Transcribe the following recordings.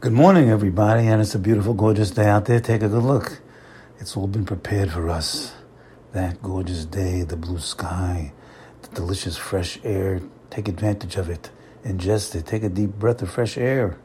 Good morning, everybody, and it's a beautiful, gorgeous day out there. Take a good look. It's all been prepared for us. That gorgeous day, the blue sky, the delicious fresh air. Take advantage of it. Ingest it. Take a deep breath of fresh air.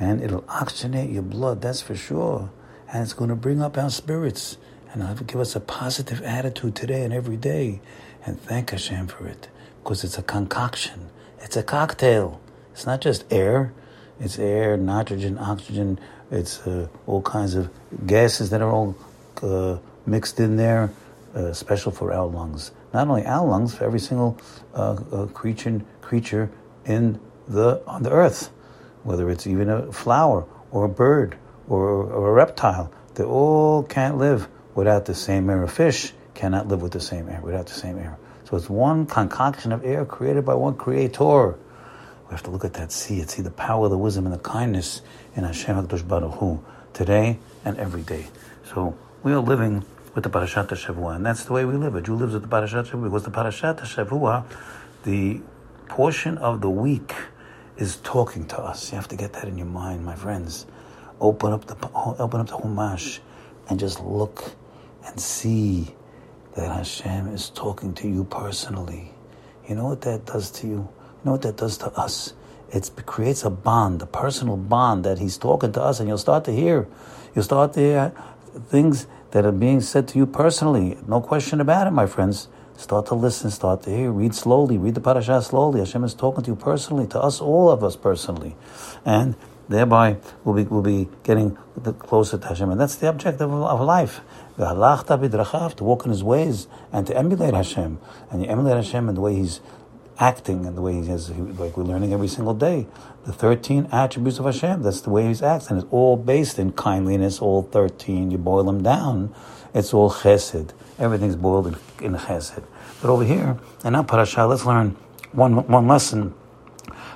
And it'll oxygenate your blood, that's for sure. And it's going to bring up our spirits. And it'll give us a positive attitude today and every day. And thank Hashem for it. Because it's a concoction. It's a cocktail. It's not just air. It's air, nitrogen, oxygen. It's uh, all kinds of gases that are all uh, mixed in there, uh, special for our lungs. Not only our lungs, for every single uh, uh, creature creature in the on the earth, whether it's even a flower or a bird or, or a reptile. They all can't live without the same air. A fish cannot live with the same air without the same air. So it's one concoction of air created by one creator. We have to look at that, see it, see the power, the wisdom, and the kindness in Hashem HaKadosh Baruch Hu today and every day. So we are living with the Parashat Shavua, and that's the way we live. A Jew lives with the Parashat Shavua because the Parashat Shavua, the portion of the week, is talking to us. You have to get that in your mind, my friends. Open up the open up the Humash, and just look and see that Hashem is talking to you personally. You know what that does to you? You know what that does to us? It creates a bond, a personal bond that he's talking to us, and you'll start to hear, you'll start to hear things that are being said to you personally. No question about it, my friends. Start to listen, start to hear, read slowly, read the parasha slowly. Hashem is talking to you personally, to us, all of us personally. And thereby we'll be, we'll be getting closer to Hashem. And that's the objective of, of life. To walk in His ways and to emulate Hashem. And you emulate Hashem in the way He's acting and the way he has, like we're learning every single day. The 13 attributes of Hashem, that's the way he's acting. It's all based in kindliness, all 13. You boil them down, it's all chesed. Everything's boiled in, in chesed. But over here, and now parasha, let's learn one, one lesson,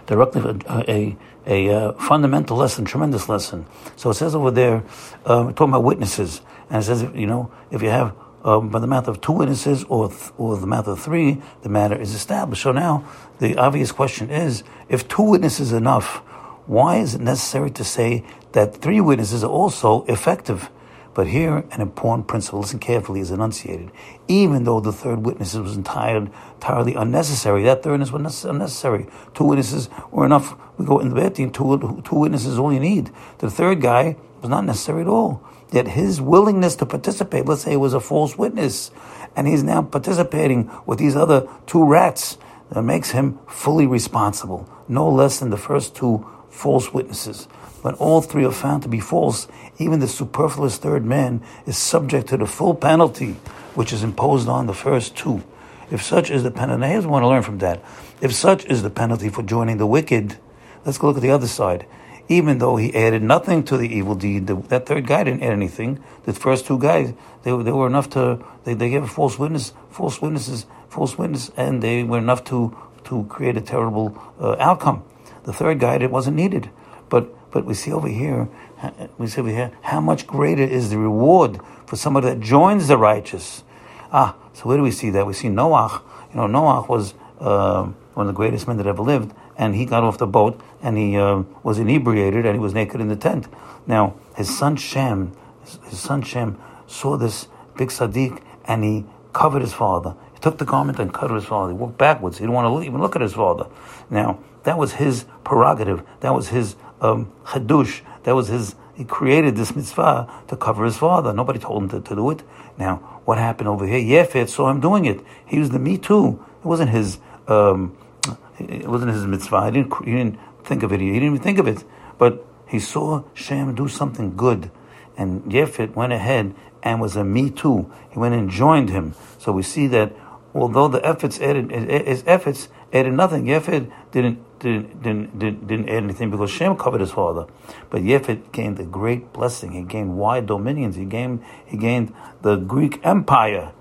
directly a, a, a uh, fundamental lesson, tremendous lesson. So it says over there, uh, talking about witnesses, and it says, you know, if you have um, by the mouth of two witnesses or, th- or the mouth of three, the matter is established. So now the obvious question is if two witnesses enough, why is it necessary to say that three witnesses are also effective? But here, an important principle, listen carefully, is enunciated. Even though the third witness was entirely, entirely unnecessary, that third witness was unnecessary. Two witnesses were enough. We go in the team, two, two witnesses all you need. The third guy was not necessary at all. Yet his willingness to participate, let's say it was a false witness, and he's now participating with these other two rats, that makes him fully responsible, no less than the first two false witnesses. When all three are found to be false, even the superfluous third man is subject to the full penalty which is imposed on the first two. If such is the penalty, I want to learn from that. If such is the penalty for joining the wicked, let's go look at the other side even though he added nothing to the evil deed. The, that third guy didn't add anything. The first two guys, they, they were enough to, they, they gave a false witness, false witnesses, false witness, and they were enough to, to create a terrible uh, outcome. The third guy, it wasn't needed. But, but we see over here, we see over here, how much greater is the reward for somebody that joins the righteous. Ah, so where do we see that? We see Noah. You know, Noah was uh, one of the greatest men that ever lived and he got off the boat and he uh, was inebriated and he was naked in the tent. Now his son Shem, his son Shem saw this big tzaddik and he covered his father. He took the garment and covered his father. He walked backwards. He didn't want to even look at his father. Now that was his prerogative. That was his um, chedush. That was his. He created this mitzvah to cover his father. Nobody told him to, to do it. Now what happened over here? Yefet saw him doing it. He was the me too. It wasn't his. Um, it wasn't his mitzvah. He didn't, he didn't think of it. He didn't even think of it. But he saw Shem do something good. And Yefet went ahead and was a me too. He went and joined him. So we see that although the efforts added, his efforts added nothing, Yefet didn't, didn't, didn't, didn't, didn't add anything because Shem covered his father. But Yefet gained a great blessing. He gained wide dominions. He gained, he gained the Greek Empire.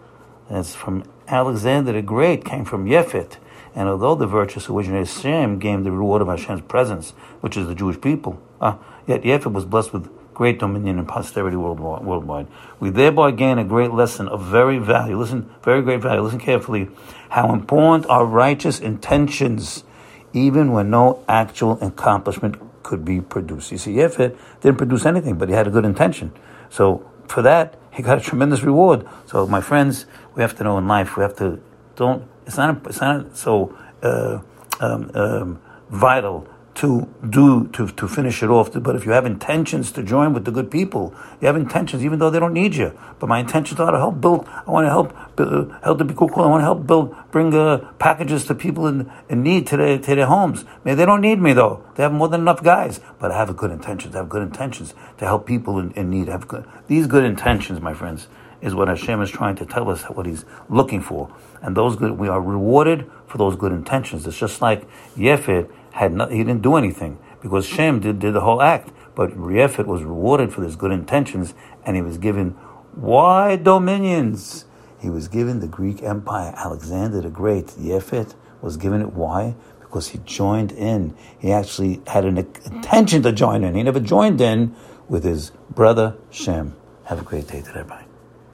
That's from Alexander the Great, came from Yefet. And although the virtuous originated Shem gained the reward of Hashem's presence, which is the Jewish people, uh, yet Yefet was blessed with great dominion and posterity worldwide. We thereby gain a great lesson of very value. Listen, very great value. Listen carefully. How important are righteous intentions, even when no actual accomplishment could be produced. You see, Yefet didn't produce anything, but he had a good intention. So for that, he got a tremendous reward. So my friends, we have to know in life, we have to don't. It's not. It's not so uh, um, um, vital to do to, to finish it off. But if you have intentions to join with the good people, you have intentions even though they don't need you. But my intentions are to help build. I want to help uh, help the. Cool. I want to help build bring uh, packages to people in, in need to their to their homes. Maybe they don't need me though. They have more than enough guys. But I have a good intentions. I have good intentions to help people in, in need. I have good, these good intentions, my friends, is what Hashem is trying to tell us. What He's looking for, and those good we are rewarded for those good intentions. It's just like Yefet had not, he didn't do anything because Shem did, did the whole act. But Yefet was rewarded for his good intentions and he was given wide dominions. He was given the Greek Empire. Alexander the Great, Yefet, was given it. Why? Because he joined in. He actually had an intention to join in. He never joined in with his brother Shem. Have a great day today. Bye.